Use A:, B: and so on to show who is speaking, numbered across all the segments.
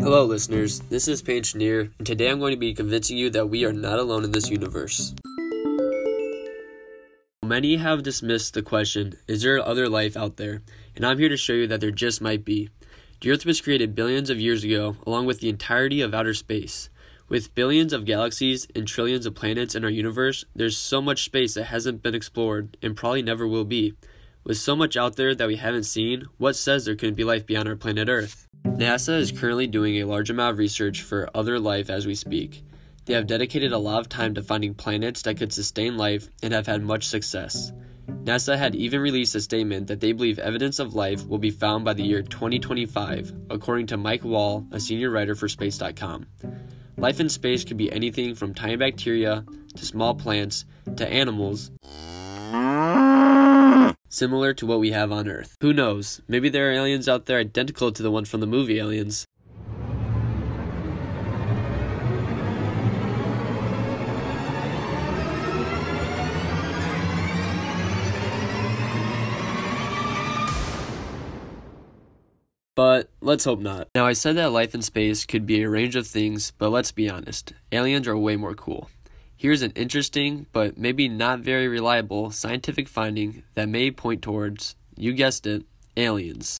A: Hello, listeners. This is Paintineer, and today I'm going to be convincing you that we are not alone in this universe. Many have dismissed the question, is there other life out there? And I'm here to show you that there just might be. The Earth was created billions of years ago, along with the entirety of outer space. With billions of galaxies and trillions of planets in our universe, there's so much space that hasn't been explored and probably never will be. With so much out there that we haven't seen, what says there couldn't be life beyond our planet Earth? NASA is currently doing a large amount of research for other life as we speak. They have dedicated a lot of time to finding planets that could sustain life and have had much success. NASA had even released a statement that they believe evidence of life will be found by the year 2025, according to Mike Wall, a senior writer for Space.com. Life in space could be anything from tiny bacteria to small plants to animals similar to what we have on Earth. Who knows? Maybe there are aliens out there identical to the one from the movie Aliens. But let's hope not. Now, I said that life in space could be a range of things, but let's be honest aliens are way more cool. Here's an interesting, but maybe not very reliable scientific finding that may point towards, you guessed it, aliens.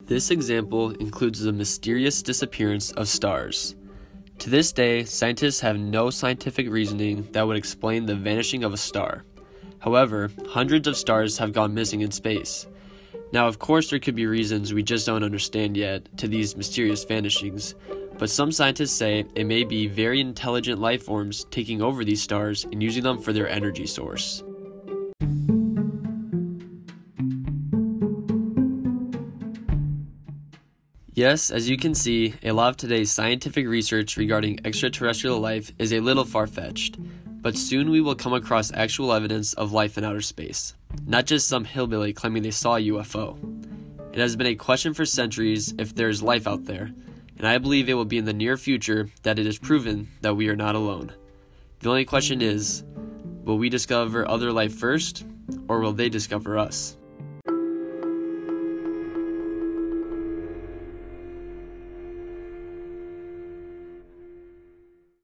A: This example includes the mysterious disappearance of stars. To this day, scientists have no scientific reasoning that would explain the vanishing of a star. However, hundreds of stars have gone missing in space. Now, of course, there could be reasons we just don't understand yet to these mysterious vanishings, but some scientists say it may be very intelligent life forms taking over these stars and using them for their energy source. Yes, as you can see, a lot of today's scientific research regarding extraterrestrial life is a little far fetched, but soon we will come across actual evidence of life in outer space, not just some hillbilly claiming they saw a UFO. It has been a question for centuries if there is life out there, and I believe it will be in the near future that it is proven that we are not alone. The only question is will we discover other life first, or will they discover us?